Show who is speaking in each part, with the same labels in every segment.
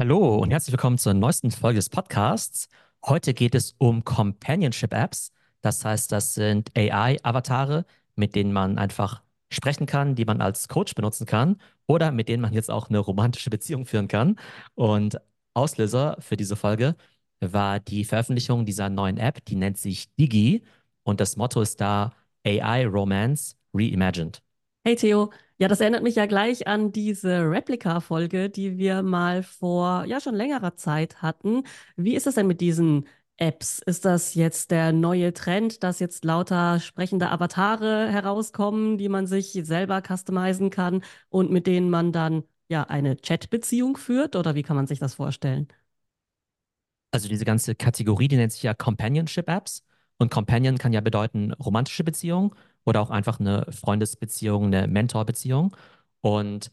Speaker 1: Hallo und herzlich willkommen zur neuesten Folge des Podcasts. Heute geht es um Companionship-Apps. Das heißt, das sind AI-Avatare, mit denen man einfach sprechen kann, die man als Coach benutzen kann oder mit denen man jetzt auch eine romantische Beziehung führen kann. Und Auslöser für diese Folge war die Veröffentlichung dieser neuen App, die nennt sich Digi und das Motto ist da AI Romance Reimagined.
Speaker 2: Hey Theo, ja, das erinnert mich ja gleich an diese Replika-Folge, die wir mal vor ja schon längerer Zeit hatten. Wie ist es denn mit diesen Apps? Ist das jetzt der neue Trend, dass jetzt lauter sprechende Avatare herauskommen, die man sich selber customizen kann und mit denen man dann ja eine Chat-Beziehung führt? Oder wie kann man sich das vorstellen?
Speaker 1: Also diese ganze Kategorie, die nennt sich ja Companionship Apps. Und Companion kann ja bedeuten romantische Beziehung oder auch einfach eine Freundesbeziehung, eine Mentorbeziehung. Und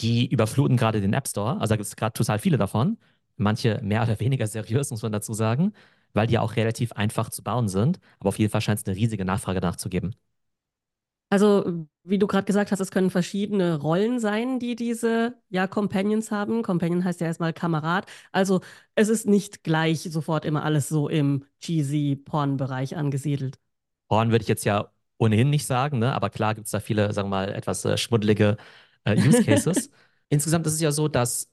Speaker 1: die überfluten gerade den App Store. Also da gibt es gerade total viele davon. Manche mehr oder weniger seriös, muss man dazu sagen, weil die ja auch relativ einfach zu bauen sind. Aber auf jeden Fall scheint es eine riesige Nachfrage nachzugeben.
Speaker 2: Also, wie du gerade gesagt hast, es können verschiedene Rollen sein, die diese ja Companions haben. Companion heißt ja erstmal Kamerad. Also, es ist nicht gleich sofort immer alles so im cheesy Porn-Bereich angesiedelt.
Speaker 1: Porn würde ich jetzt ja ohnehin nicht sagen, ne? Aber klar gibt es da viele, sagen wir mal, etwas äh, schmuddelige äh, Use Cases. Insgesamt ist es ja so, dass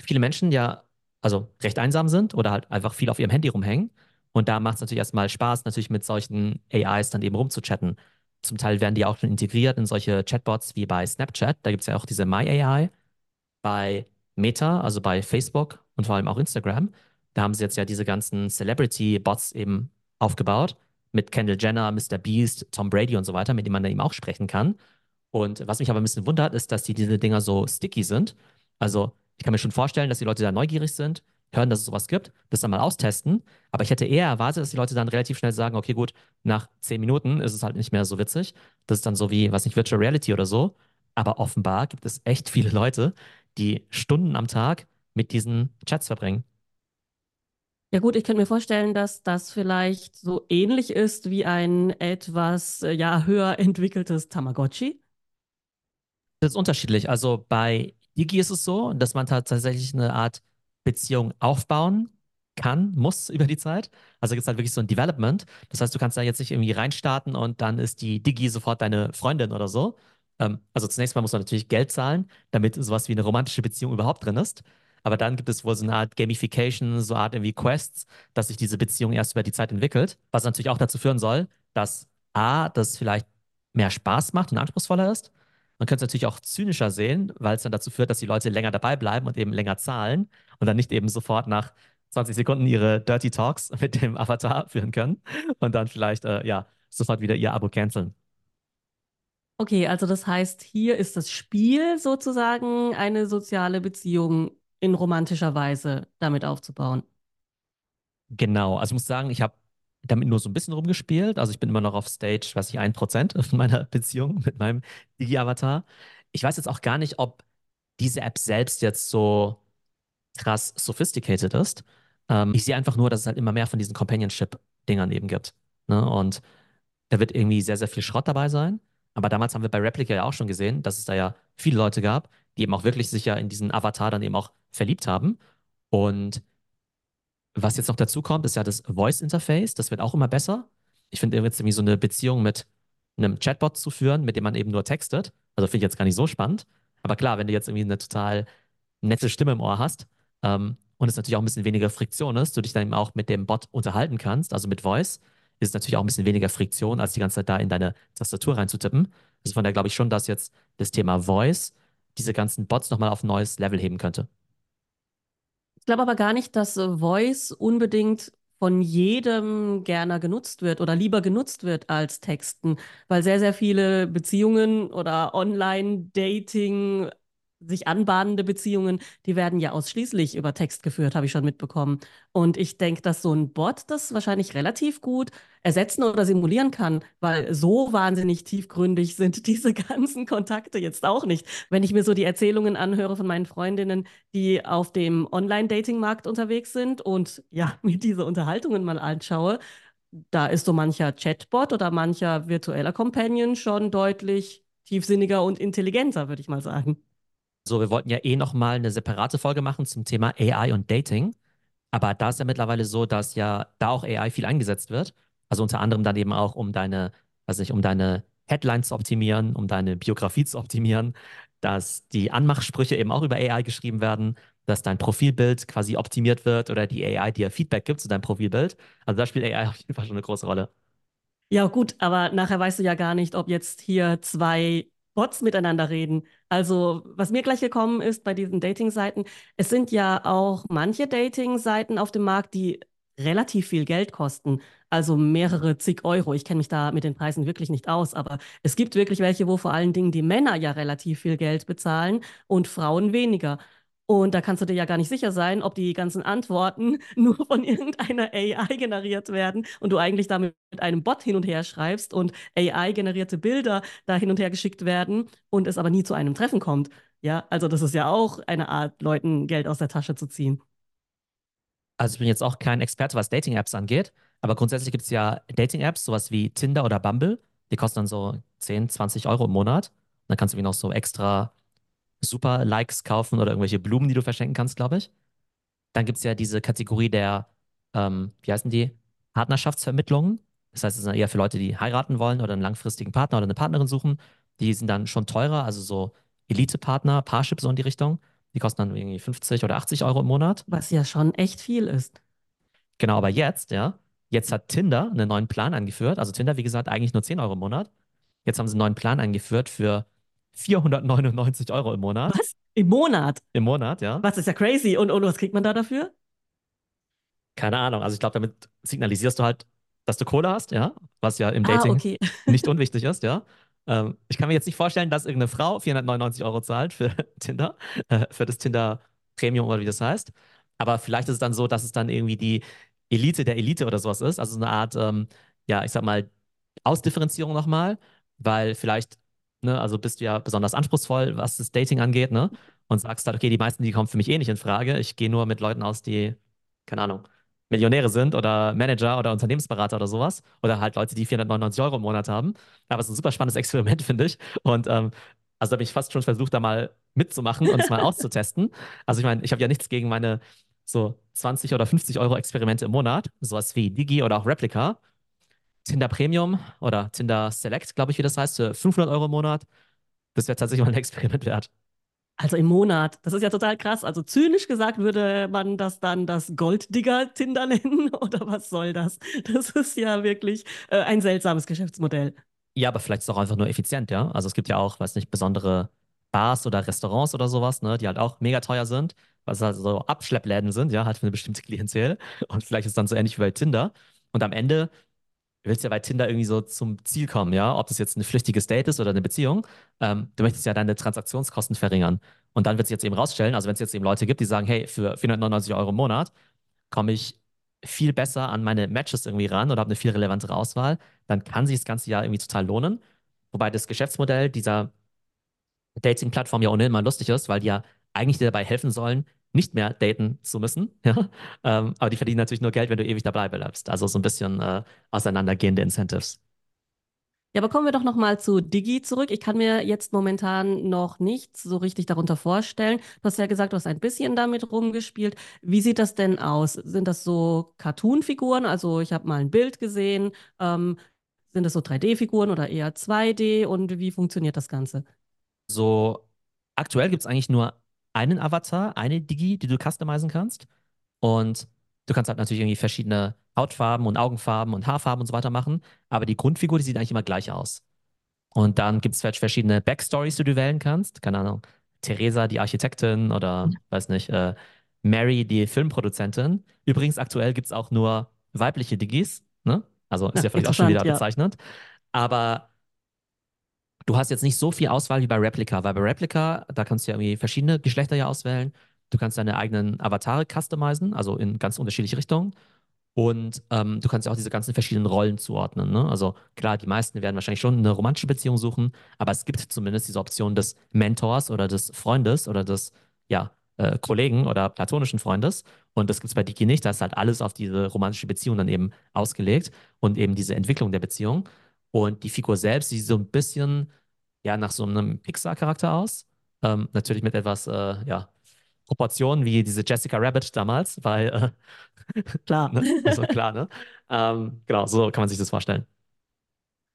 Speaker 1: viele Menschen ja also recht einsam sind oder halt einfach viel auf ihrem Handy rumhängen. Und da macht es natürlich erstmal Spaß, natürlich mit solchen AIs dann eben rumzuchatten. Zum Teil werden die auch schon integriert in solche Chatbots wie bei Snapchat. Da gibt es ja auch diese My AI. Bei Meta, also bei Facebook und vor allem auch Instagram, da haben sie jetzt ja diese ganzen Celebrity-Bots eben aufgebaut mit Kendall Jenner, Mr. Beast, Tom Brady und so weiter, mit denen man dann eben auch sprechen kann. Und was mich aber ein bisschen wundert, ist, dass die, diese Dinger so sticky sind. Also ich kann mir schon vorstellen, dass die Leute da neugierig sind, hören, dass es sowas gibt, das dann mal austesten. Aber ich hätte eher erwartet, dass die Leute dann relativ schnell sagen, okay, gut, nach zehn Minuten ist es halt nicht mehr so witzig. Das ist dann so wie, was nicht, Virtual Reality oder so. Aber offenbar gibt es echt viele Leute, die Stunden am Tag mit diesen Chats verbringen.
Speaker 2: Ja gut, ich könnte mir vorstellen, dass das vielleicht so ähnlich ist wie ein etwas äh, ja höher entwickeltes Tamagotchi.
Speaker 1: Das ist unterschiedlich. Also bei Digi ist es so, dass man tatsächlich eine Art Beziehung aufbauen kann, muss über die Zeit. Also gibt es halt wirklich so ein Development. Das heißt, du kannst da jetzt nicht irgendwie reinstarten und dann ist die Digi sofort deine Freundin oder so. Ähm, also zunächst mal muss man natürlich Geld zahlen, damit sowas wie eine romantische Beziehung überhaupt drin ist. Aber dann gibt es wohl so eine Art Gamification, so eine Art irgendwie Quests, dass sich diese Beziehung erst über die Zeit entwickelt. Was natürlich auch dazu führen soll, dass A, das vielleicht mehr Spaß macht und anspruchsvoller ist. Man könnte es natürlich auch zynischer sehen, weil es dann dazu führt, dass die Leute länger dabei bleiben und eben länger zahlen und dann nicht eben sofort nach 20 Sekunden ihre Dirty Talks mit dem Avatar führen können und dann vielleicht äh, ja sofort wieder ihr Abo canceln.
Speaker 2: Okay, also das heißt, hier ist das Spiel sozusagen eine soziale Beziehung in romantischer Weise damit aufzubauen.
Speaker 1: Genau, also ich muss sagen, ich habe damit nur so ein bisschen rumgespielt. Also ich bin immer noch auf Stage, weiß ich, ein Prozent meiner Beziehung mit meinem Digi-Avatar. Ich weiß jetzt auch gar nicht, ob diese App selbst jetzt so krass sophisticated ist. Ähm, ich sehe einfach nur, dass es halt immer mehr von diesen Companionship-Dingern eben gibt. Ne? Und da wird irgendwie sehr, sehr viel Schrott dabei sein. Aber damals haben wir bei Replica ja auch schon gesehen, dass es da ja viele Leute gab, die eben auch wirklich sich ja in diesen Avatar dann eben auch verliebt haben. Und was jetzt noch dazu kommt, ist ja das Voice Interface. Das wird auch immer besser. Ich finde jetzt irgendwie so eine Beziehung mit einem Chatbot zu führen, mit dem man eben nur textet. Also finde ich jetzt gar nicht so spannend. Aber klar, wenn du jetzt irgendwie eine total nette Stimme im Ohr hast ähm, und es natürlich auch ein bisschen weniger Friktion ist, du dich dann eben auch mit dem Bot unterhalten kannst, also mit Voice, ist es natürlich auch ein bisschen weniger Friktion, als die ganze Zeit da in deine Tastatur reinzutippen. Also von daher glaube ich schon, dass jetzt das Thema Voice diese ganzen Bots nochmal auf ein neues Level heben könnte.
Speaker 2: Ich glaube aber gar nicht, dass äh, Voice unbedingt von jedem gerne genutzt wird oder lieber genutzt wird als Texten, weil sehr, sehr viele Beziehungen oder Online-Dating sich anbahnende Beziehungen, die werden ja ausschließlich über Text geführt, habe ich schon mitbekommen. Und ich denke, dass so ein Bot das wahrscheinlich relativ gut ersetzen oder simulieren kann, weil so wahnsinnig tiefgründig sind diese ganzen Kontakte jetzt auch nicht. Wenn ich mir so die Erzählungen anhöre von meinen Freundinnen, die auf dem Online-Dating-Markt unterwegs sind und ja, mir diese Unterhaltungen mal anschaue, da ist so mancher Chatbot oder mancher virtueller Companion schon deutlich tiefsinniger und intelligenter, würde ich mal sagen.
Speaker 1: So, wir wollten ja eh nochmal eine separate Folge machen zum Thema AI und Dating. Aber da ist ja mittlerweile so, dass ja da auch AI viel eingesetzt wird. Also unter anderem dann eben auch, um deine, weiß nicht, um deine Headlines zu optimieren, um deine Biografie zu optimieren, dass die Anmachsprüche eben auch über AI geschrieben werden, dass dein Profilbild quasi optimiert wird oder die AI dir Feedback gibt zu deinem Profilbild. Also da spielt AI auf jeden Fall schon eine große Rolle.
Speaker 2: Ja, gut, aber nachher weißt du ja gar nicht, ob jetzt hier zwei Bots miteinander reden. Also, was mir gleich gekommen ist bei diesen Dating-Seiten, es sind ja auch manche Dating-Seiten auf dem Markt, die relativ viel Geld kosten. Also mehrere zig Euro. Ich kenne mich da mit den Preisen wirklich nicht aus, aber es gibt wirklich welche, wo vor allen Dingen die Männer ja relativ viel Geld bezahlen und Frauen weniger. Und da kannst du dir ja gar nicht sicher sein, ob die ganzen Antworten nur von irgendeiner AI generiert werden und du eigentlich damit mit einem Bot hin und her schreibst und AI-generierte Bilder da hin und her geschickt werden und es aber nie zu einem Treffen kommt. Ja, also das ist ja auch eine Art, Leuten Geld aus der Tasche zu ziehen.
Speaker 1: Also ich bin jetzt auch kein Experte, was Dating-Apps angeht, aber grundsätzlich gibt es ja Dating-Apps, sowas wie Tinder oder Bumble. Die kosten dann so 10, 20 Euro im Monat. Dann kannst du wie noch so extra super Likes kaufen oder irgendwelche Blumen, die du verschenken kannst, glaube ich. Dann gibt es ja diese Kategorie der, ähm, wie heißen die? Partnerschaftsvermittlungen. Das heißt, es sind eher für Leute, die heiraten wollen oder einen langfristigen Partner oder eine Partnerin suchen. Die sind dann schon teurer, also so Elite-Partner, Parship so in die Richtung. Die kosten dann irgendwie 50 oder 80 Euro im Monat.
Speaker 2: Was ja schon echt viel ist.
Speaker 1: Genau, aber jetzt, ja, jetzt hat Tinder einen neuen Plan eingeführt. Also Tinder, wie gesagt, eigentlich nur 10 Euro im Monat. Jetzt haben sie einen neuen Plan eingeführt für 499 Euro im Monat.
Speaker 2: Was? Im Monat?
Speaker 1: Im Monat, ja.
Speaker 2: Was ist ja crazy. Und, und was kriegt man da dafür?
Speaker 1: Keine Ahnung. Also ich glaube, damit signalisierst du halt, dass du Kohle hast, ja, was ja im
Speaker 2: Ah,
Speaker 1: Dating
Speaker 2: okay.
Speaker 1: nicht unwichtig ist, ja. Ähm, ich kann mir jetzt nicht vorstellen, dass irgendeine Frau 499 Euro zahlt für Tinder, äh, für das Tinder Premium oder wie das heißt. Aber vielleicht ist es dann so, dass es dann irgendwie die Elite der Elite oder sowas ist. Also so eine Art, ähm, ja, ich sag mal, Ausdifferenzierung nochmal, weil vielleicht, ne, also bist du ja besonders anspruchsvoll, was das Dating angeht, ne? Und sagst halt, okay, die meisten, die kommen für mich eh nicht in Frage. Ich gehe nur mit Leuten aus, die, keine Ahnung, Millionäre sind oder Manager oder Unternehmensberater oder sowas. Oder halt Leute, die 499 Euro im Monat haben. Aber es ist ein super spannendes Experiment, finde ich. Und ähm, also bin ich fast schon versucht, da mal mitzumachen und es mal auszutesten. Also ich meine, ich habe ja nichts gegen meine so 20 oder 50 Euro Experimente im Monat, sowas wie Digi oder auch Replika. Tinder Premium oder Tinder Select, glaube ich, wie das heißt, für 500 Euro im Monat. Das wäre tatsächlich mal ein Experiment wert.
Speaker 2: Also im Monat. Das ist ja total krass. Also zynisch gesagt würde man das dann das Golddigger-Tinder nennen oder was soll das? Das ist ja wirklich äh, ein seltsames Geschäftsmodell.
Speaker 1: Ja, aber vielleicht ist es auch einfach nur effizient, ja. Also es gibt ja auch, weiß nicht, besondere Bars oder Restaurants oder sowas, ne, die halt auch mega teuer sind, was halt so Abschleppläden sind, ja, halt für eine bestimmte Klientel. Und vielleicht ist es dann so ähnlich wie bei Tinder. Und am Ende willst du ja bei Tinder irgendwie so zum Ziel kommen, ja, ob das jetzt ein flüchtiges Date ist oder eine Beziehung. Ähm, du möchtest ja deine Transaktionskosten verringern. Und dann wird sich jetzt eben rausstellen, also wenn es jetzt eben Leute gibt, die sagen, hey, für 499 Euro im Monat komme ich viel besser an meine Matches irgendwie ran oder habe eine viel relevantere Auswahl, dann kann sich das ganze Jahr irgendwie total lohnen. Wobei das Geschäftsmodell dieser Dating-Plattform ja ohnehin mal lustig ist, weil die ja eigentlich dir dabei helfen sollen, nicht mehr daten zu müssen. Ja? Ähm, aber die verdienen natürlich nur Geld, wenn du ewig dabei bleibst. Also so ein bisschen äh, auseinandergehende Incentives.
Speaker 2: Ja, aber kommen wir doch noch mal zu Digi zurück. Ich kann mir jetzt momentan noch nichts so richtig darunter vorstellen. Du hast ja gesagt, du hast ein bisschen damit rumgespielt. Wie sieht das denn aus? Sind das so Cartoon-Figuren? Also ich habe mal ein Bild gesehen. Ähm, sind das so 3D-Figuren oder eher 2D? Und wie funktioniert das Ganze?
Speaker 1: So, aktuell gibt es eigentlich nur einen Avatar, eine Digi, die du customizen kannst. Und du kannst halt natürlich irgendwie verschiedene Hautfarben und Augenfarben und Haarfarben und so weiter machen. Aber die Grundfigur, die sieht eigentlich immer gleich aus. Und dann gibt es vielleicht verschiedene Backstories, die du wählen kannst. Keine Ahnung. Theresa, die Architektin oder, weiß nicht, äh, Mary, die Filmproduzentin. Übrigens, aktuell gibt es auch nur weibliche Digis. Ne? Also ist
Speaker 2: Ja,
Speaker 1: ja vielleicht auch schon wieder
Speaker 2: ja.
Speaker 1: bezeichnet. Aber du hast jetzt nicht so viel Auswahl wie bei Replika, weil bei Replika, da kannst du ja irgendwie verschiedene Geschlechter ja auswählen. Du kannst deine eigenen Avatare customizen, also in ganz unterschiedliche Richtungen. Und ähm, du kannst ja auch diese ganzen verschiedenen Rollen zuordnen. Ne? Also klar, die meisten werden wahrscheinlich schon eine romantische Beziehung suchen, aber es gibt zumindest diese Option des Mentors oder des Freundes oder des ja, äh, Kollegen oder platonischen Freundes. Und das gibt es bei Diki nicht. Da ist halt alles auf diese romantische Beziehung dann eben ausgelegt und eben diese Entwicklung der Beziehung. Und die Figur selbst, sieht so ein bisschen ja nach so einem Pixar-Charakter aus. Ähm, natürlich mit etwas, äh, ja, Proportionen wie diese Jessica Rabbit damals, weil, äh,
Speaker 2: Klar.
Speaker 1: ne? Also klar, ne? Ähm, genau, so kann man sich das vorstellen.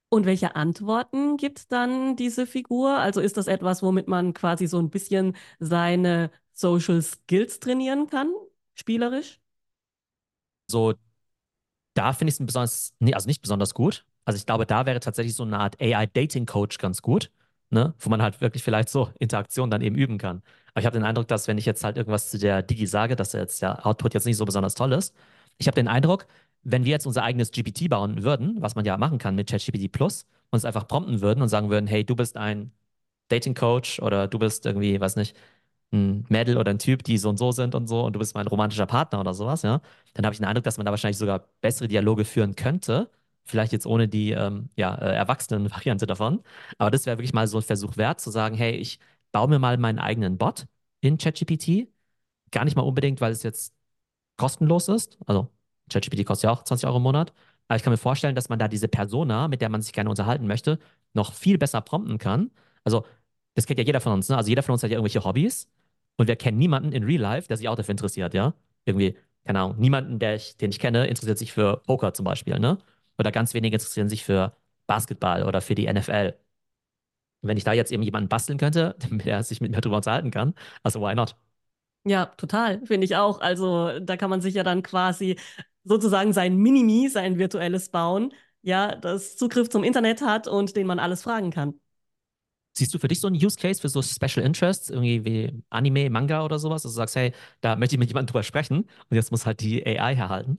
Speaker 2: Und welche Antworten gibt dann diese Figur? Also ist das etwas, womit man quasi so ein bisschen seine Social Skills trainieren kann, spielerisch?
Speaker 1: So Da finde ich es besonders, nee, also nicht besonders gut. Also ich glaube, da wäre tatsächlich so eine Art AI-Dating-Coach ganz gut, ne? Wo man halt wirklich vielleicht so Interaktion dann eben üben kann. Aber ich habe den Eindruck, dass wenn ich jetzt halt irgendwas zu der Digi sage, dass jetzt der Output jetzt nicht so besonders toll ist. Ich habe den Eindruck, wenn wir jetzt unser eigenes GPT bauen würden, was man ja machen kann mit ChatGPT Plus, uns einfach prompten würden und sagen würden, hey, du bist ein Dating-Coach oder du bist irgendwie, weiß nicht, ein Mädel oder ein Typ, die so und so sind und so und du bist mein romantischer Partner oder sowas, ja, dann habe ich den Eindruck, dass man da wahrscheinlich sogar bessere Dialoge führen könnte. Vielleicht jetzt ohne die ähm, ja, äh, Erwachsenen-Variante davon. Aber das wäre wirklich mal so ein Versuch wert, zu sagen, hey, ich baue mir mal meinen eigenen Bot in ChatGPT. Gar nicht mal unbedingt, weil es jetzt kostenlos ist. Also ChatGPT kostet ja auch 20 Euro im Monat. Aber ich kann mir vorstellen, dass man da diese Persona, mit der man sich gerne unterhalten möchte, noch viel besser prompten kann. Also, das kennt ja jeder von uns, ne? Also jeder von uns hat ja irgendwelche Hobbys. Und wir kennen niemanden in Real Life, der sich auch dafür interessiert, ja? Irgendwie, keine Ahnung, niemanden, der ich, den ich kenne, interessiert sich für Poker zum Beispiel, ne? Oder ganz wenige interessieren sich für Basketball oder für die NFL. Und wenn ich da jetzt eben jemanden basteln könnte, der sich mit mir drüber unterhalten kann, also why not?
Speaker 2: Ja, total, finde ich auch. Also da kann man sich ja dann quasi sozusagen sein Minimi, sein virtuelles bauen, ja, das Zugriff zum Internet hat und den man alles fragen kann.
Speaker 1: Siehst du für dich so einen Use Case für so Special Interests, irgendwie wie Anime, Manga oder sowas, dass du sagst, hey, da möchte ich mit jemandem drüber sprechen und jetzt muss halt die AI herhalten?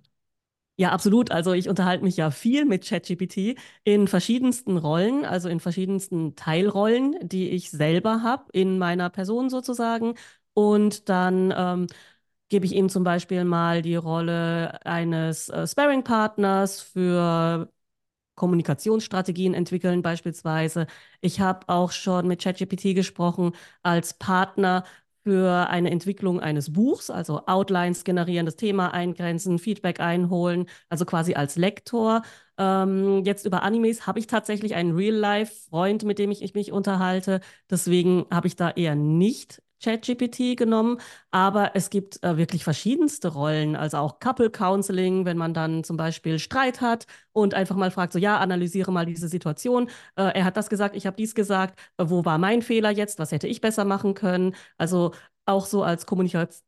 Speaker 2: Ja, absolut. Also ich unterhalte mich ja viel mit ChatGPT in verschiedensten Rollen, also in verschiedensten Teilrollen, die ich selber habe, in meiner Person sozusagen. Und dann ähm, gebe ich ihm zum Beispiel mal die Rolle eines äh, Sparring-Partners für Kommunikationsstrategien entwickeln beispielsweise. Ich habe auch schon mit ChatGPT gesprochen als Partner für eine Entwicklung eines Buchs, also Outlines generieren, das Thema eingrenzen, Feedback einholen, also quasi als Lektor. Ähm, jetzt über Animes habe ich tatsächlich einen Real-Life-Freund, mit dem ich, ich mich unterhalte. Deswegen habe ich da eher nicht ChatGPT genommen, aber es gibt äh, wirklich verschiedenste Rollen, also auch Couple Counseling, wenn man dann zum Beispiel Streit hat und einfach mal fragt, so ja, analysiere mal diese Situation. Äh, er hat das gesagt, ich habe dies gesagt. Äh, wo war mein Fehler jetzt? Was hätte ich besser machen können? Also auch so als Kommunikation,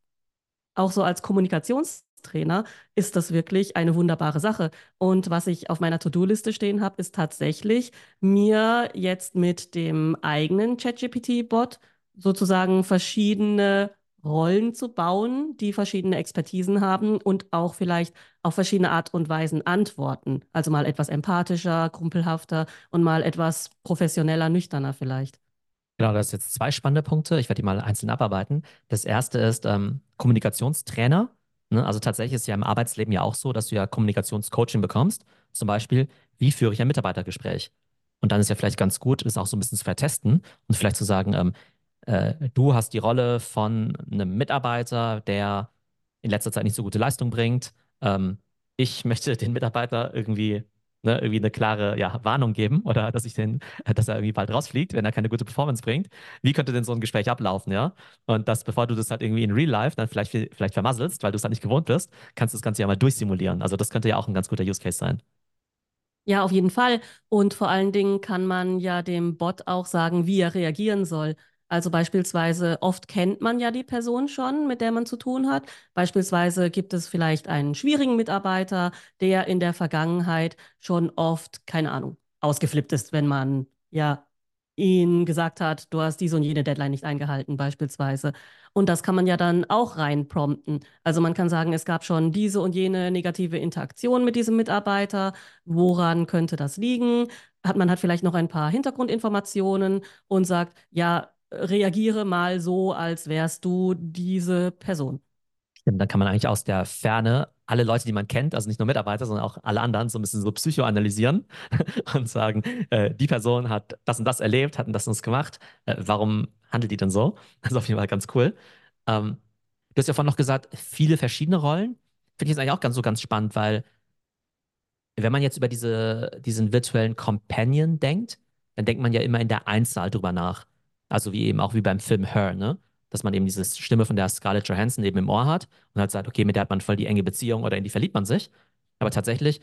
Speaker 2: auch so als Kommunikationstrainer ist das wirklich eine wunderbare Sache. Und was ich auf meiner To-Do-Liste stehen habe, ist tatsächlich mir jetzt mit dem eigenen ChatGPT-Bot sozusagen verschiedene Rollen zu bauen, die verschiedene Expertisen haben und auch vielleicht auf verschiedene Art und Weisen antworten. Also mal etwas empathischer, kumpelhafter und mal etwas professioneller, nüchterner vielleicht.
Speaker 1: Genau, das sind jetzt zwei spannende Punkte. Ich werde die mal einzeln abarbeiten. Das erste ist ähm, Kommunikationstrainer. Ne? Also tatsächlich ist ja im Arbeitsleben ja auch so, dass du ja Kommunikationscoaching bekommst. Zum Beispiel, wie führe ich ein Mitarbeitergespräch? Und dann ist ja vielleicht ganz gut, das auch so ein bisschen zu vertesten und vielleicht zu sagen, ähm, äh, du hast die Rolle von einem Mitarbeiter, der in letzter Zeit nicht so gute Leistung bringt. Ähm, ich möchte den Mitarbeiter irgendwie, ne, irgendwie eine klare ja, Warnung geben oder dass ich den, dass er irgendwie bald rausfliegt, wenn er keine gute Performance bringt. Wie könnte denn so ein Gespräch ablaufen, ja? Und das, bevor du das halt irgendwie in Real Life dann vielleicht, vielleicht vermasselst, weil du es halt nicht gewohnt bist, kannst du das Ganze ja mal durchsimulieren. Also das könnte ja auch ein ganz guter Use Case sein.
Speaker 2: Ja, auf jeden Fall. Und vor allen Dingen kann man ja dem Bot auch sagen, wie er reagieren soll. Also beispielsweise, oft kennt man ja die Person schon, mit der man zu tun hat. Beispielsweise gibt es vielleicht einen schwierigen Mitarbeiter, der in der Vergangenheit schon oft, keine Ahnung, ausgeflippt ist, wenn man ja ihn gesagt hat, du hast diese und jene Deadline nicht eingehalten, beispielsweise. Und das kann man ja dann auch reinprompten. Also man kann sagen, es gab schon diese und jene negative Interaktion mit diesem Mitarbeiter. Woran könnte das liegen? Hat man hat vielleicht noch ein paar Hintergrundinformationen und sagt, ja, reagiere mal so, als wärst du diese Person.
Speaker 1: Stimmt, dann kann man eigentlich aus der Ferne alle Leute, die man kennt, also nicht nur Mitarbeiter, sondern auch alle anderen, so ein bisschen so psychoanalysieren und sagen, äh, die Person hat das und das erlebt, hat das und das gemacht, äh, warum handelt die denn so? Das ist auf jeden Fall ganz cool. Ähm, du hast ja vorhin noch gesagt, viele verschiedene Rollen. Finde ich jetzt eigentlich auch ganz so ganz spannend, weil wenn man jetzt über diese, diesen virtuellen Companion denkt, dann denkt man ja immer in der Einzahl drüber nach. Also wie eben auch wie beim Film Her, ne? Dass man eben diese Stimme von der Scarlett Johansson eben im Ohr hat und halt sagt, okay, mit der hat man voll die enge Beziehung oder in die verliebt man sich. Aber tatsächlich,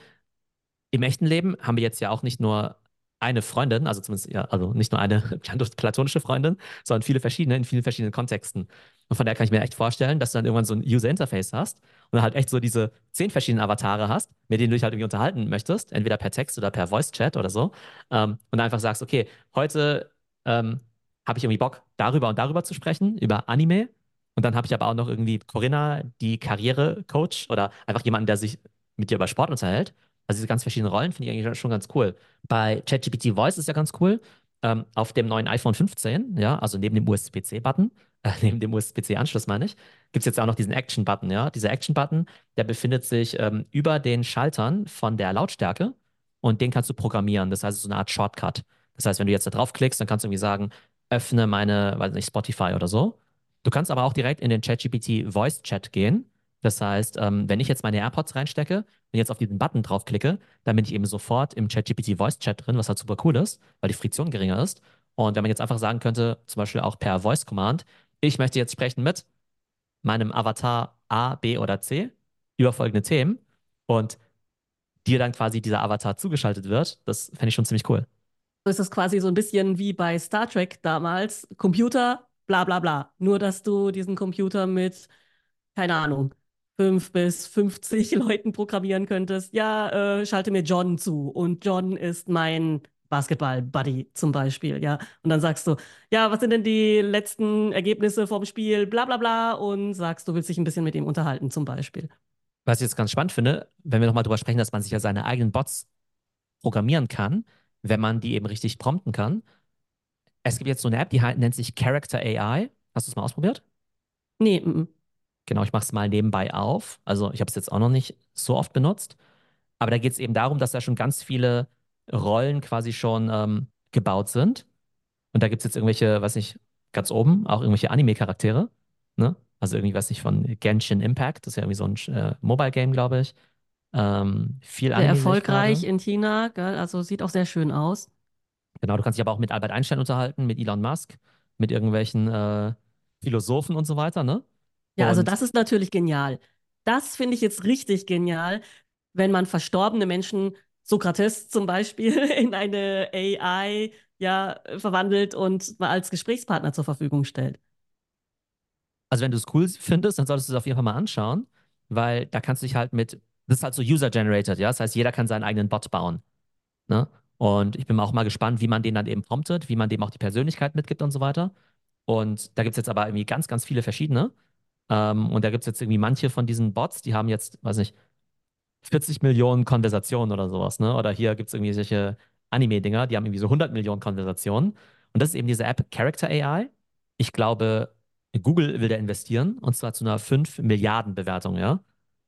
Speaker 1: im echten Leben haben wir jetzt ja auch nicht nur eine Freundin, also zumindest ja, also nicht nur eine platonische Freundin, sondern viele verschiedene in vielen verschiedenen Kontexten. Und von daher kann ich mir echt vorstellen, dass du dann irgendwann so ein User Interface hast und dann halt echt so diese zehn verschiedenen Avatare hast, mit denen du dich halt irgendwie unterhalten möchtest, entweder per Text oder per Voice Chat oder so. Ähm, und einfach sagst, okay, heute ähm, habe ich irgendwie Bock, darüber und darüber zu sprechen, über Anime. Und dann habe ich aber auch noch irgendwie Corinna, die Karrierecoach oder einfach jemanden, der sich mit dir über Sport unterhält. Also diese ganz verschiedenen Rollen finde ich eigentlich schon ganz cool. Bei ChatGPT Voice ist ja ganz cool. Ähm, auf dem neuen iPhone 15, ja, also neben dem USB-C-Button, äh, neben dem USB-C-Anschluss meine ich, gibt es jetzt auch noch diesen Action-Button, ja. Dieser Action-Button, der befindet sich ähm, über den Schaltern von der Lautstärke und den kannst du programmieren. Das heißt, so eine Art Shortcut. Das heißt, wenn du jetzt da draufklickst, dann kannst du irgendwie sagen, öffne meine, weiß nicht, Spotify oder so. Du kannst aber auch direkt in den ChatGPT Voice Chat gehen das heißt, ähm, wenn ich jetzt meine AirPods reinstecke und jetzt auf diesen Button draufklicke, dann bin ich eben sofort im ChatGPT Voice Chat drin, was halt super cool ist, weil die Friktion geringer ist. Und wenn man jetzt einfach sagen könnte, zum Beispiel auch per Voice Command, ich möchte jetzt sprechen mit meinem Avatar A, B oder C über folgende Themen und dir dann quasi dieser Avatar zugeschaltet wird, das fände ich schon ziemlich cool.
Speaker 2: Ist das quasi so ein bisschen wie bei Star Trek damals, Computer, bla bla bla. Nur, dass du diesen Computer mit, keine Ahnung, fünf bis 50 Leuten programmieren könntest, ja, äh, schalte mir John zu und John ist mein Basketball-Buddy zum Beispiel, ja. Und dann sagst du, ja, was sind denn die letzten Ergebnisse vom Spiel, bla bla bla, und sagst, du willst dich ein bisschen mit ihm unterhalten zum Beispiel.
Speaker 1: Was ich jetzt ganz spannend finde, wenn wir nochmal drüber sprechen, dass man sich ja seine eigenen Bots programmieren kann, wenn man die eben richtig prompten kann. Es gibt jetzt so eine App, die nennt sich Character AI. Hast du es mal ausprobiert?
Speaker 2: Nee, m -m.
Speaker 1: Genau, ich mache es mal nebenbei auf. Also ich habe es jetzt auch noch nicht so oft benutzt. Aber da geht es eben darum, dass da schon ganz viele Rollen quasi schon ähm, gebaut sind. Und da gibt es jetzt irgendwelche, weiß nicht, ganz oben, auch irgendwelche Anime-Charaktere. Ne? Also irgendwie, weiß nicht, von Genshin Impact, das ist ja irgendwie so ein äh, Mobile-Game, glaube ich. Ähm, viel
Speaker 2: Sehr erfolgreich in China, gell? also sieht auch sehr schön aus.
Speaker 1: Genau, du kannst dich aber auch mit Albert Einstein unterhalten, mit Elon Musk, mit irgendwelchen äh, Philosophen und so weiter, ne?
Speaker 2: Ja, also das ist natürlich genial. Das finde ich jetzt richtig genial, wenn man verstorbene Menschen, Sokrates zum Beispiel, in eine AI ja, verwandelt und mal als Gesprächspartner zur Verfügung stellt.
Speaker 1: Also wenn du es cool findest, dann solltest du es auf jeden Fall mal anschauen, weil da kannst du dich halt mit, das ist halt so user-generated, ja, das heißt, jeder kann seinen eigenen Bot bauen. Ne? Und ich bin auch mal gespannt, wie man den dann eben promptet, wie man dem auch die Persönlichkeit mitgibt und so weiter. Und da gibt es jetzt aber irgendwie ganz, ganz viele verschiedene. Ähm, und da gibt es jetzt irgendwie manche von diesen Bots, die haben jetzt, weiß nicht, 40 Millionen Konversationen oder sowas, ne? Oder hier gibt es irgendwie solche Anime-Dinger, die haben irgendwie so 100 Millionen Konversationen. Und das ist eben diese App Character AI. Ich glaube, Google will da investieren und zwar zu einer 5 Milliarden Bewertung, ja?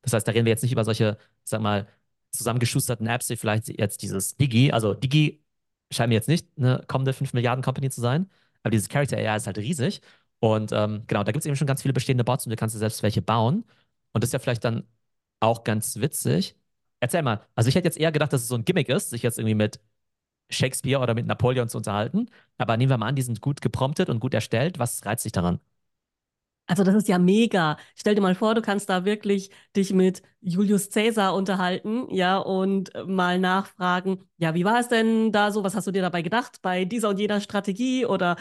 Speaker 1: Das heißt, da reden wir jetzt nicht über solche, sag mal, zusammengeschusterten Apps, wie vielleicht jetzt dieses Digi. Also Digi scheint mir jetzt nicht eine kommende 5 Milliarden Company zu sein, aber dieses Character AI ist halt riesig und ähm, genau, da gibt es eben schon ganz viele bestehende Bots und du kannst dir selbst welche bauen. Und das ist ja vielleicht dann auch ganz witzig. Erzähl mal, also ich hätte jetzt eher gedacht, dass es so ein Gimmick ist, sich jetzt irgendwie mit Shakespeare oder mit Napoleon zu unterhalten. Aber nehmen wir mal an, die sind gut gepromptet und gut erstellt. Was reizt dich daran?
Speaker 2: Also das ist ja mega. Stell dir mal vor, du kannst da wirklich dich mit Julius Caesar unterhalten, ja, und mal nachfragen, ja, wie war es denn da so? Was hast du dir dabei gedacht bei dieser und jener Strategie? Oder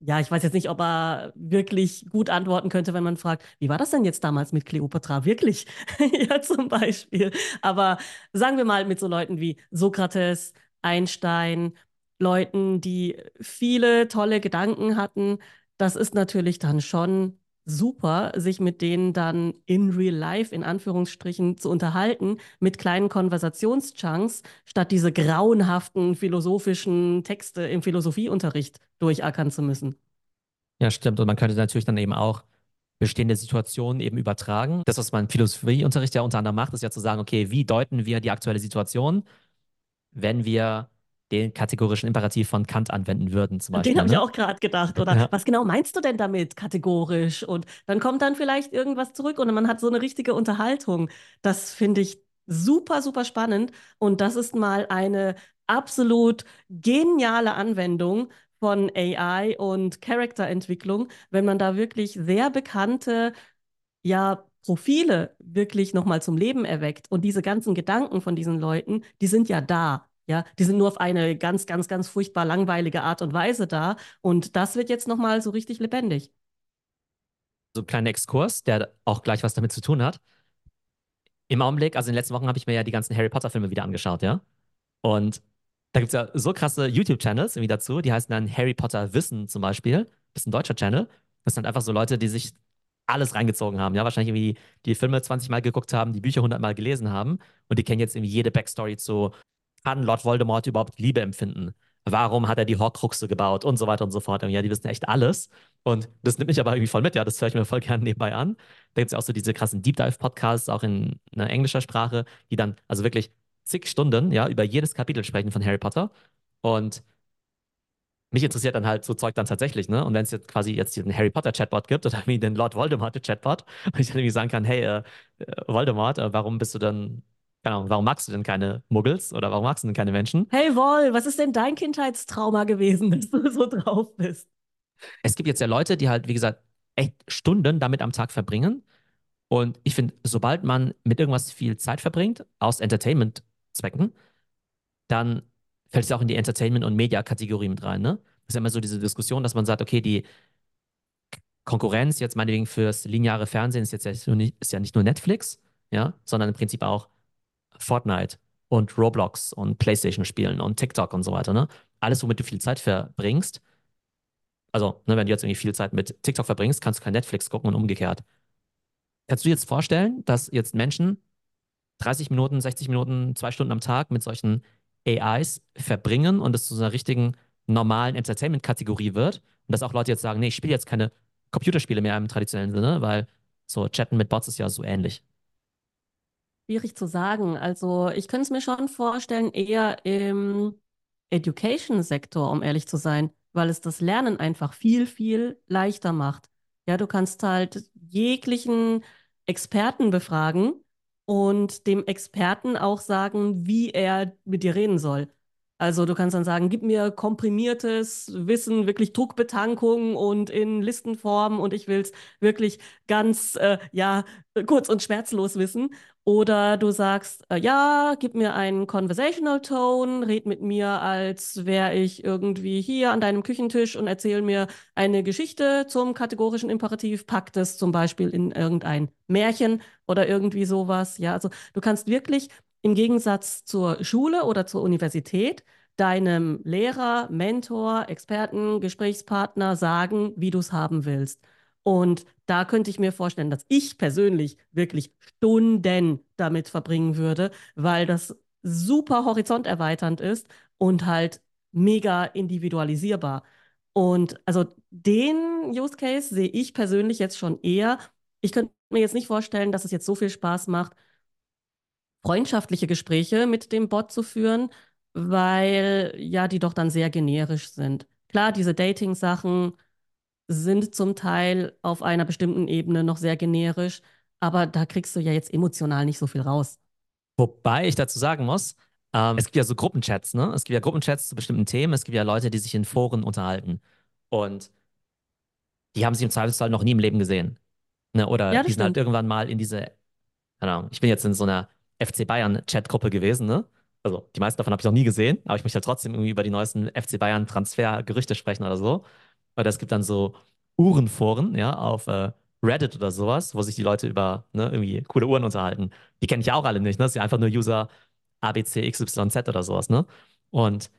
Speaker 2: ja, ich weiß jetzt nicht, ob er wirklich gut antworten könnte, wenn man fragt, wie war das denn jetzt damals mit Kleopatra? Wirklich? ja, zum Beispiel. Aber sagen wir mal mit so Leuten wie Sokrates, Einstein, Leuten, die viele tolle Gedanken hatten, das ist natürlich dann schon super, sich mit denen dann in real life, in Anführungsstrichen, zu unterhalten, mit kleinen Konversationschunks, statt diese grauenhaften philosophischen Texte im Philosophieunterricht durchackern zu müssen.
Speaker 1: Ja, stimmt. Und man könnte natürlich dann eben auch bestehende Situationen eben übertragen. Das, was man im Philosophieunterricht ja unter anderem macht, ist ja zu sagen, okay, wie deuten wir die aktuelle Situation, wenn wir den kategorischen Imperativ von Kant anwenden würden, zum Beispiel.
Speaker 2: Den habe ne? ich auch gerade gedacht. Oder ja. was genau meinst du denn damit, kategorisch? Und dann kommt dann vielleicht irgendwas zurück und man hat so eine richtige Unterhaltung. Das finde ich super, super spannend. Und das ist mal eine absolut geniale Anwendung von AI und Charakterentwicklung, wenn man da wirklich sehr bekannte, ja, Profile wirklich nochmal zum Leben erweckt. Und diese ganzen Gedanken von diesen Leuten, die sind ja da. Ja, die sind nur auf eine ganz, ganz, ganz furchtbar langweilige Art und Weise da. Und das wird jetzt nochmal so richtig lebendig.
Speaker 1: So ein kleiner Exkurs, der auch gleich was damit zu tun hat. Im Augenblick, also in den letzten Wochen habe ich mir ja die ganzen Harry Potter-Filme wieder angeschaut, ja. Und da gibt es ja so krasse YouTube-Channels irgendwie dazu, die heißen dann Harry Potter Wissen zum Beispiel. Das ist ein deutscher Channel. Das sind einfach so Leute, die sich alles reingezogen haben. Ja, wahrscheinlich irgendwie die Filme 20 Mal geguckt haben, die Bücher 100 Mal gelesen haben und die kennen jetzt irgendwie jede Backstory zu, kann Lord Voldemort überhaupt Liebe empfinden? Warum hat er die Horcruxe gebaut und so weiter und so fort. Ja, die wissen echt alles. Und das nimmt mich aber irgendwie voll mit. Ja, das höre ich mir voll gerne nebenbei an. Da gibt es ja auch so diese krassen Deep Dive-Podcasts, auch in einer englischer Sprache, die dann also wirklich zig Stunden ja über jedes Kapitel sprechen von Harry Potter. Und mich interessiert dann halt so Zeug dann tatsächlich, ne? Und wenn es jetzt quasi jetzt diesen Harry Potter Chatbot gibt oder wie den Lord Voldemort Chatbot, und ich dann irgendwie sagen kann, hey, äh, äh, Voldemort, äh, warum bist du denn, keine Ahnung, warum magst du denn keine Muggels oder warum magst du denn keine Menschen?
Speaker 2: Hey Vol, was ist denn dein Kindheitstrauma gewesen, dass du so drauf bist?
Speaker 1: Es gibt jetzt ja Leute, die halt, wie gesagt, echt Stunden damit am Tag verbringen. Und ich finde, sobald man mit irgendwas viel Zeit verbringt, aus Entertainment-Zwecken, dann fällt es ja auch in die Entertainment- und Media-Kategorie mit rein, ne? Das ist ja immer so diese Diskussion, dass man sagt, okay, die Konkurrenz jetzt meinetwegen fürs lineare Fernsehen ist jetzt ja nicht, ist ja nicht nur Netflix, ja, sondern im Prinzip auch Fortnite und Roblox und PlayStation spielen und TikTok und so weiter, ne? Alles, womit du viel Zeit verbringst. Also, ne, wenn du jetzt irgendwie viel Zeit mit TikTok verbringst, kannst du kein Netflix gucken und umgekehrt. Kannst du dir jetzt vorstellen, dass jetzt Menschen 30 Minuten, 60 Minuten, zwei Stunden am Tag mit solchen AIs verbringen und es zu einer richtigen normalen Entertainment-Kategorie wird. Und dass auch Leute jetzt sagen, nee, ich spiele jetzt keine Computerspiele mehr im traditionellen Sinne, weil so Chatten mit Bots ist ja so ähnlich.
Speaker 2: Schwierig zu sagen. Also ich könnte es mir schon vorstellen, eher im Education-Sektor, um ehrlich zu sein, weil es das Lernen einfach viel, viel leichter macht. Ja, du kannst halt jeglichen Experten befragen und dem Experten auch sagen, wie er mit dir reden soll. Also du kannst dann sagen, gib mir komprimiertes Wissen, wirklich Druckbetankung und in Listenform und ich will es wirklich ganz, äh, ja, kurz und schmerzlos wissen. Oder du sagst, äh, ja, gib mir einen Conversational Tone, red mit mir, als wäre ich irgendwie hier an deinem Küchentisch und erzähl mir eine Geschichte zum kategorischen Imperativ, pack das zum Beispiel in irgendein Märchen oder irgendwie sowas. Ja, also du kannst wirklich im Gegensatz zur Schule oder zur Universität deinem Lehrer, Mentor, Experten, Gesprächspartner sagen, wie du es haben willst. Und da könnte ich mir vorstellen, dass ich persönlich wirklich Stunden damit verbringen würde, weil das super horizonterweiternd ist und halt mega individualisierbar. Und also den Use Case sehe ich persönlich jetzt schon eher. Ich könnte mir jetzt nicht vorstellen, dass es jetzt so viel Spaß macht, freundschaftliche Gespräche mit dem Bot zu führen, weil ja die doch dann sehr generisch sind. Klar, diese Dating-Sachen sind zum Teil auf einer bestimmten Ebene noch sehr generisch, aber da kriegst du ja jetzt emotional nicht so viel raus.
Speaker 1: Wobei ich dazu sagen muss, ähm, es gibt ja so Gruppenchats, ne? Es gibt ja Gruppenchats zu bestimmten Themen, es gibt ja Leute, die sich in Foren unterhalten. Und die haben sich im Zweifelsfall noch nie im Leben gesehen. Ne? Oder
Speaker 2: Ja,
Speaker 1: die sind halt
Speaker 2: stimmt.
Speaker 1: irgendwann mal in diese, keine Ahnung, ich bin jetzt in so einer FC Bayern-Chatgruppe gewesen, ne? Also die meisten davon habe ich noch nie gesehen, aber ich möchte halt trotzdem irgendwie über die neuesten FC Bayern-Transfer-Gerüchte sprechen oder so. Oder es gibt dann so Uhrenforen, ja, auf äh, Reddit oder sowas, wo sich die Leute über ne, irgendwie coole Uhren unterhalten. Die kenne ich ja auch alle nicht, ne? Das ja einfach nur User ABCXYZ oder sowas, ne? Und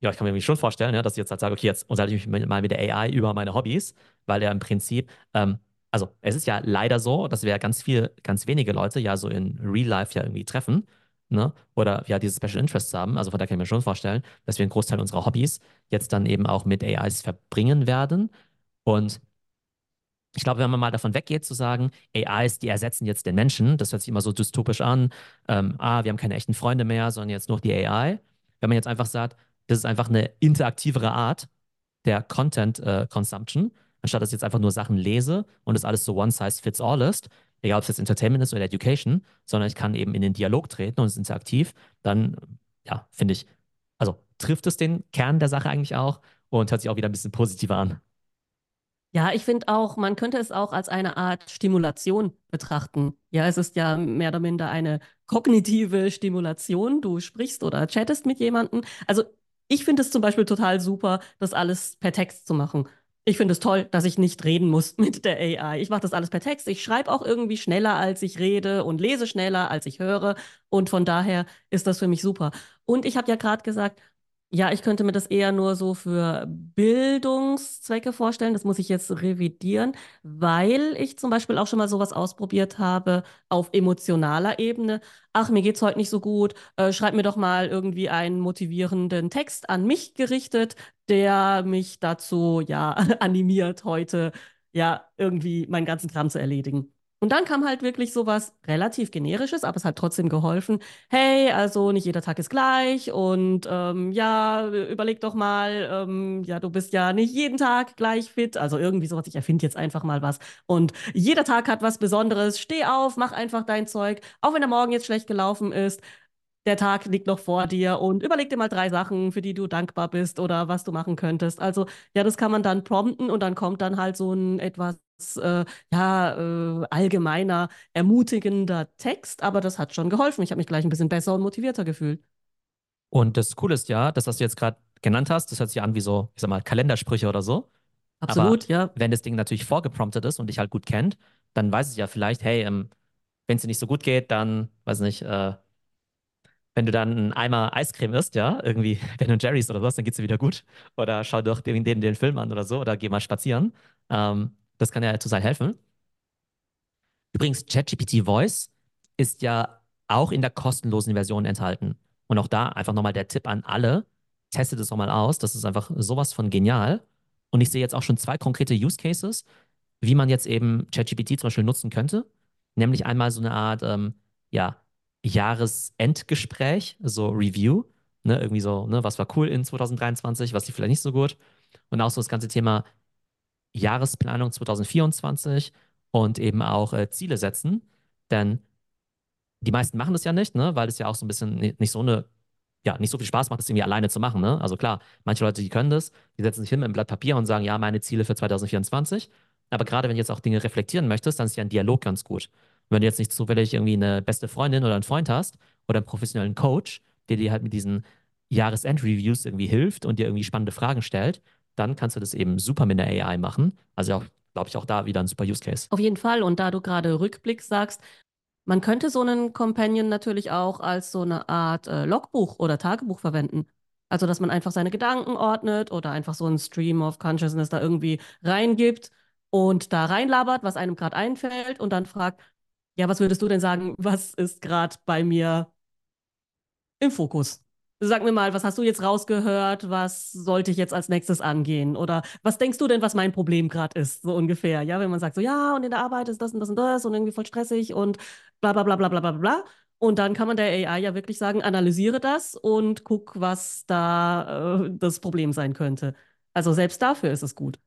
Speaker 1: ja, ich kann mir schon vorstellen, ja, dass ich jetzt halt sage, okay, jetzt unterhalte ich mich mal mit der AI über meine Hobbys, weil der im Prinzip, ähm, also es ist ja leider so, dass wir ja ganz viel, ganz wenige Leute ja so in Real Life ja irgendwie treffen, ne? Oder ja diese Special Interests haben. Also von daher kann ich mir schon vorstellen, dass wir einen Großteil unserer Hobbys jetzt dann eben auch mit AIs verbringen werden. Und ich glaube, wenn man mal davon weggeht, zu sagen, AIs, die ersetzen jetzt den Menschen, das hört sich immer so dystopisch an, ähm, ah, wir haben keine echten Freunde mehr, sondern jetzt nur die AI. Wenn man jetzt einfach sagt, das ist einfach eine interaktivere Art der Content äh, Consumption, anstatt dass ich jetzt einfach nur Sachen lese und das alles so one size fits all ist, egal ob es jetzt Entertainment ist oder Education, sondern ich kann eben in den Dialog treten und es ist interaktiv, dann, ja, finde ich, also trifft es den Kern der Sache eigentlich auch und hört sich auch wieder ein bisschen positiver an.
Speaker 2: Ja, ich finde auch, man könnte es auch als eine Art Stimulation betrachten. Ja, es ist ja mehr oder minder eine kognitive Stimulation. Du sprichst oder chattest mit jemandem. Also ich finde es zum Beispiel total super, das alles per Text zu machen. Ich finde es toll, dass ich nicht reden muss mit der AI. Ich mache das alles per Text. Ich schreibe auch irgendwie schneller, als ich rede und lese schneller, als ich höre. Und von daher ist das für mich super. Und ich habe ja gerade gesagt, ja, ich könnte mir das eher nur so für Bildungszwecke vorstellen. Das muss ich jetzt revidieren, weil ich zum Beispiel auch schon mal sowas ausprobiert habe auf emotionaler Ebene. Ach, mir geht's heute nicht so gut. Äh, schreib mir doch mal irgendwie einen motivierenden Text an mich gerichtet, der mich dazu, ja, animiert, heute, ja, irgendwie meinen ganzen Kram zu erledigen. Und dann kam halt wirklich sowas relativ generisches, aber es hat trotzdem geholfen. Hey, also nicht jeder Tag ist gleich und ähm, ja, überleg doch mal, ähm, ja, du bist ja nicht jeden Tag gleich fit. Also irgendwie sowas, ich erfinde jetzt einfach mal was. Und jeder Tag hat was Besonderes. Steh auf, mach einfach dein Zeug, auch wenn der Morgen jetzt schlecht gelaufen ist der Tag liegt noch vor dir und überleg dir mal drei Sachen, für die du dankbar bist oder was du machen könntest. Also ja, das kann man dann prompten und dann kommt dann halt so ein etwas äh, ja, äh, allgemeiner, ermutigender Text, aber das hat schon geholfen. Ich habe mich gleich ein bisschen besser und motivierter gefühlt.
Speaker 1: Und das Coole ist ja, das, was du jetzt gerade genannt hast, das hört sich an wie so, ich sag mal, Kalendersprüche oder so.
Speaker 2: Absolut,
Speaker 1: aber
Speaker 2: ja.
Speaker 1: wenn das Ding natürlich vorgepromptet ist und dich halt gut kennt, dann weiß es ja vielleicht, hey, ähm, wenn es dir nicht so gut geht, dann, weiß nicht, äh, wenn du dann einen Eimer Eiscreme isst, ja, irgendwie Ben Jerry's oder was, dann geht's dir wieder gut. Oder schau doch den, den, den Film an oder so, oder geh mal spazieren. Ähm, das kann ja total helfen. Übrigens, ChatGPT Voice ist ja auch in der kostenlosen Version enthalten. Und auch da einfach nochmal der Tipp an alle, testet es nochmal aus. Das ist einfach sowas von genial. Und ich sehe jetzt auch schon zwei konkrete Use Cases, wie man jetzt eben ChatGPT zum Beispiel nutzen könnte. Nämlich einmal so eine Art, ähm, ja, Jahresendgespräch, so Review, ne, irgendwie so, ne, was war cool in 2023, was lief vielleicht nicht so gut. Und auch so das ganze Thema Jahresplanung 2024 und eben auch äh, Ziele setzen. Denn die meisten machen das ja nicht, ne, weil es ja auch so ein bisschen nicht so eine, ja, nicht so viel Spaß macht, das irgendwie alleine zu machen. Ne? Also klar, manche Leute, die können das, die setzen sich hin mit einem Blatt Papier und sagen, ja, meine Ziele für 2024. Aber gerade wenn du jetzt auch Dinge reflektieren möchtest, dann ist ja ein Dialog ganz gut wenn du jetzt nicht zufällig irgendwie eine beste Freundin oder einen Freund hast oder einen professionellen Coach, der dir halt mit diesen Jahresend-Reviews irgendwie hilft und dir irgendwie spannende Fragen stellt, dann kannst du das eben super mit der AI machen. Also auch, glaube ich, auch da wieder ein super Use Case.
Speaker 2: Auf jeden Fall. Und da du gerade Rückblick sagst, man könnte so einen Companion natürlich auch als so eine Art äh, Logbuch oder Tagebuch verwenden. Also, dass man einfach seine Gedanken ordnet oder einfach so einen Stream of Consciousness da irgendwie reingibt und da reinlabert, was einem gerade einfällt und dann fragt, ja, was würdest du denn sagen, was ist gerade bei mir im Fokus? Sag mir mal, was hast du jetzt rausgehört? Was sollte ich jetzt als nächstes angehen? Oder was denkst du denn, was mein Problem gerade ist, so ungefähr? Ja, wenn man sagt so, ja, und in der Arbeit ist das und das und das und irgendwie voll stressig und bla bla bla bla bla bla bla. Und dann kann man der AI ja wirklich sagen, analysiere das und guck, was da äh, das Problem sein könnte. Also selbst dafür ist es gut.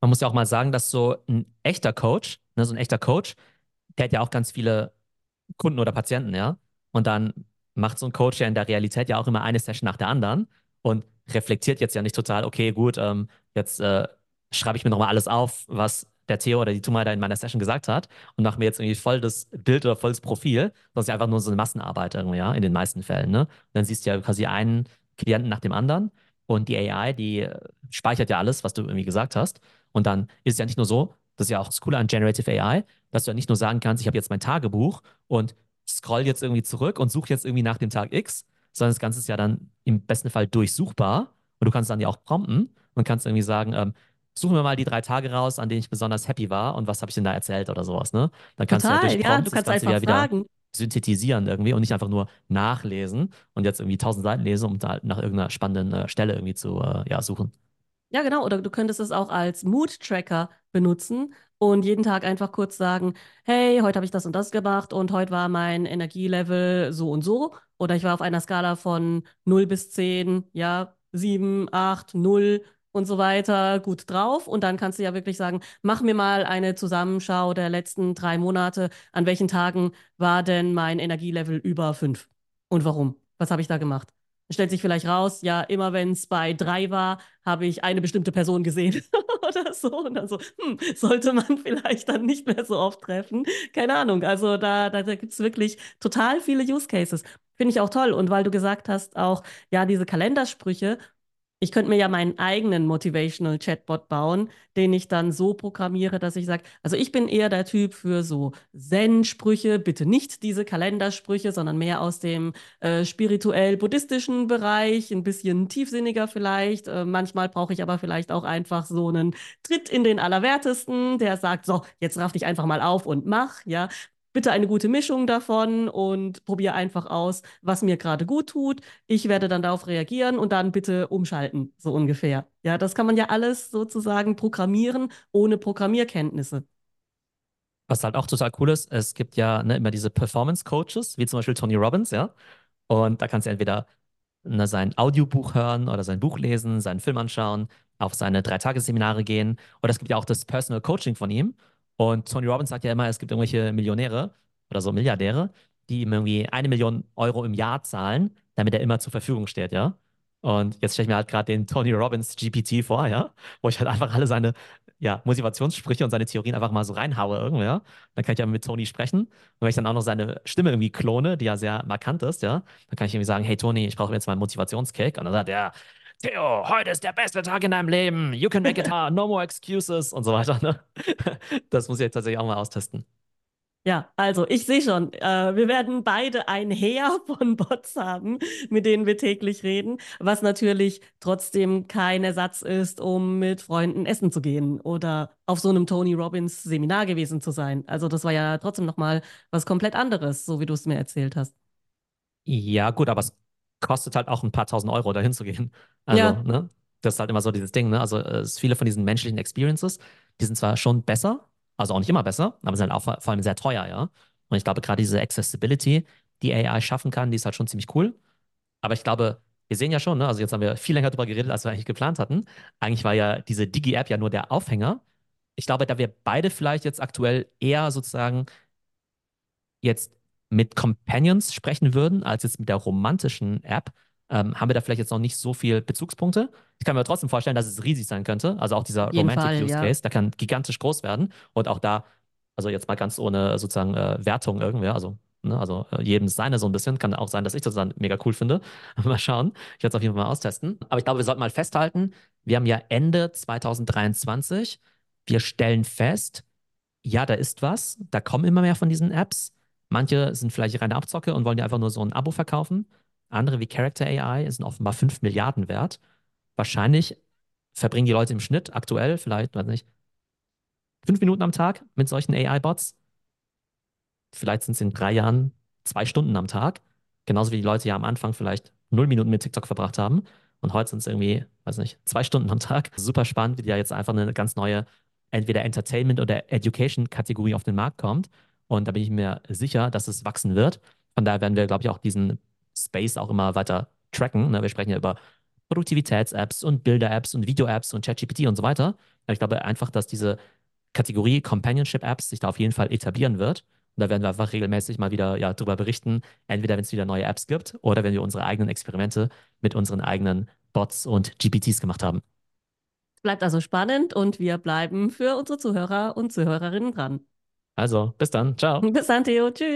Speaker 1: Man muss ja auch mal sagen, dass so ein echter Coach, ne, so ein echter Coach, der hat ja auch ganz viele Kunden oder Patienten, ja. Und dann macht so ein Coach ja in der Realität ja auch immer eine Session nach der anderen und reflektiert jetzt ja nicht total, okay, gut, ähm, jetzt äh, schreibe ich mir nochmal alles auf, was der Theo oder die Tuma da in meiner Session gesagt hat und mache mir jetzt irgendwie voll das Bild oder voll das Profil, sondern ist ja einfach nur so eine Massenarbeit irgendwie, ja, in den meisten Fällen, ne? Und dann siehst du ja quasi einen Klienten nach dem anderen und die AI, die speichert ja alles, was du irgendwie gesagt hast und dann ist es ja nicht nur so, das ist ja auch das Coole an Generative AI, dass du ja nicht nur sagen kannst, ich habe jetzt mein Tagebuch und scroll jetzt irgendwie zurück und suche jetzt irgendwie nach dem Tag X, sondern das Ganze ist ja dann im besten Fall durchsuchbar und du kannst dann ja auch prompten und kannst irgendwie sagen, ähm, suchen wir mal die drei Tage raus, an denen ich besonders happy war und was habe ich denn da erzählt oder sowas, ne? Dann kannst
Speaker 2: Total,
Speaker 1: du ja durch
Speaker 2: ja,
Speaker 1: Prompts
Speaker 2: du kannst
Speaker 1: das Ganze
Speaker 2: einfach
Speaker 1: ja wieder
Speaker 2: fragen.
Speaker 1: synthetisieren irgendwie und nicht einfach nur nachlesen und jetzt irgendwie tausend Seiten lesen, um da nach irgendeiner spannenden äh, Stelle irgendwie zu äh, ja, suchen.
Speaker 2: Ja, genau. Oder du könntest es auch als Mood-Tracker benutzen und jeden Tag einfach kurz sagen, hey, heute habe ich das und das gemacht und heute war mein Energielevel so und so. Oder ich war auf einer Skala von 0 bis 10, ja, 7, 8, 0 und so weiter gut drauf. Und dann kannst du ja wirklich sagen, mach mir mal eine Zusammenschau der letzten drei Monate. An welchen Tagen war denn mein Energielevel über 5? Und warum? Was habe ich da gemacht? Stellt sich vielleicht raus, ja, immer wenn es bei drei war, habe ich eine bestimmte Person gesehen oder so. Und dann so, hm, sollte man vielleicht dann nicht mehr so oft treffen. Keine Ahnung. Also da, da, da gibt es wirklich total viele Use Cases. Finde ich auch toll. Und weil du gesagt hast, auch, ja, diese Kalendersprüche, ich könnte mir ja meinen eigenen Motivational Chatbot bauen, den ich dann so programmiere, dass ich sage, also ich bin eher der Typ für so Zen-Sprüche, bitte nicht diese Kalendersprüche, sondern mehr aus dem äh, spirituell-buddhistischen Bereich, ein bisschen tiefsinniger vielleicht. Äh, manchmal brauche ich aber vielleicht auch einfach so einen Tritt in den Allerwertesten, der sagt, so, jetzt raff dich einfach mal auf und mach, ja bitte eine gute Mischung davon und probiere einfach aus, was mir gerade gut tut. Ich werde dann darauf reagieren und dann bitte umschalten, so ungefähr. Ja, das kann man ja alles sozusagen programmieren ohne Programmierkenntnisse.
Speaker 1: Was halt auch total cool ist, es gibt ja ne, immer diese Performance-Coaches, wie zum Beispiel Tony Robbins, ja. Und da kannst du entweder ne, sein Audiobuch hören oder sein Buch lesen, seinen Film anschauen, auf seine Dreitagesseminare gehen. Oder es gibt ja auch das Personal Coaching von ihm. Und Tony Robbins sagt ja immer, es gibt irgendwelche Millionäre oder so Milliardäre, die ihm irgendwie eine Million Euro im Jahr zahlen, damit er immer zur Verfügung steht, ja. Und jetzt stelle ich mir halt gerade den Tony Robbins GPT vor, ja, wo ich halt einfach alle seine ja, Motivationssprüche und seine Theorien einfach mal so reinhaue irgendwie, ja. Dann kann ich ja mit Tony sprechen. Und wenn ich dann auch noch seine Stimme irgendwie klone, die ja sehr markant ist, ja, dann kann ich irgendwie sagen, hey Tony, ich brauche jetzt mal einen Motivationskick. Und dann sagt er, Theo, heute ist der beste Tag in deinem Leben. You can make it hard, no more excuses und so weiter. Ne? Das muss ich jetzt tatsächlich auch mal austesten.
Speaker 2: Ja, also ich sehe schon, äh, wir werden beide ein Heer von Bots haben, mit denen wir täglich reden, was natürlich trotzdem kein Ersatz ist, um mit Freunden essen zu gehen oder auf so einem Tony Robbins Seminar gewesen zu sein. Also das war ja trotzdem nochmal was komplett anderes, so wie du es mir erzählt hast.
Speaker 1: Ja, gut, aber es kostet halt auch ein paar tausend Euro, dahin zu gehen. Also,
Speaker 2: Ja,
Speaker 1: ne? Das ist halt immer so dieses Ding, ne? Also, äh, es viele von diesen menschlichen Experiences, die sind zwar schon besser, also auch nicht immer besser, aber sind halt auch vor vor allem sehr teuer, ja. Und ich glaube, gerade diese Accessibility, die AI schaffen kann, die ist halt schon ziemlich cool. Aber ich glaube, wir sehen ja schon, ne? Also jetzt haben wir viel länger drüber geredet, als wir eigentlich geplant hatten. Eigentlich war ja diese Digi-App ja nur der Aufhänger. Ich glaube, da wir beide vielleicht jetzt aktuell eher sozusagen jetzt mit Companions sprechen würden, als jetzt mit der romantischen App, ähm, haben wir da vielleicht jetzt noch nicht so viele Bezugspunkte. Ich kann mir trotzdem vorstellen, dass es riesig sein könnte. Also auch dieser
Speaker 2: auf jeden
Speaker 1: Romantic
Speaker 2: Fall,
Speaker 1: Use
Speaker 2: ja.
Speaker 1: Case, der kann gigantisch groß werden. Und auch da, also jetzt mal ganz ohne sozusagen äh, Wertung irgendwer, also, ne, also äh, jedem seine so ein bisschen. Kann auch sein, dass ich das dann mega cool finde. mal schauen. Ich werde es auf jeden Fall mal austesten. Aber ich glaube, wir sollten mal festhalten, wir haben ja Ende 2023. Wir stellen fest, ja, da ist was. Da kommen immer mehr von diesen Apps. Manche sind vielleicht reine Abzocke und wollen dir einfach nur so ein Abo verkaufen. Andere wie Character AI sind offenbar 5 Milliarden wert. Wahrscheinlich verbringen die Leute im Schnitt aktuell vielleicht, weiß nicht, fünf Minuten am Tag mit solchen AI-Bots. Vielleicht sind es in drei Jahren zwei Stunden am Tag. Genauso wie die Leute ja am Anfang vielleicht null Minuten mit TikTok verbracht haben. Und heute sind es irgendwie, weiß nicht, zwei Stunden am Tag. Super spannend, wie ja jetzt einfach eine ganz neue, entweder Entertainment- oder Education-Kategorie auf den Markt kommt. Und da bin ich mir sicher, dass es wachsen wird. Von daher werden wir, glaube ich, auch diesen Space auch immer weiter tracken. Ne? Wir sprechen ja über Produktivitäts-Apps und Bilder-Apps und Video-Apps und ChatGPT und so weiter. Ich glaube einfach, dass diese Kategorie Companionship-Apps sich da auf jeden Fall etablieren wird. Und da werden wir einfach regelmäßig mal wieder ja, darüber berichten, entweder wenn es wieder neue Apps gibt oder wenn wir unsere eigenen Experimente mit unseren eigenen Bots und GPTs gemacht haben.
Speaker 2: Bleibt also spannend und wir bleiben für unsere Zuhörer und Zuhörerinnen dran.
Speaker 1: Also, bis dann. Ciao.
Speaker 2: Bis dann, Theo. Tschüss.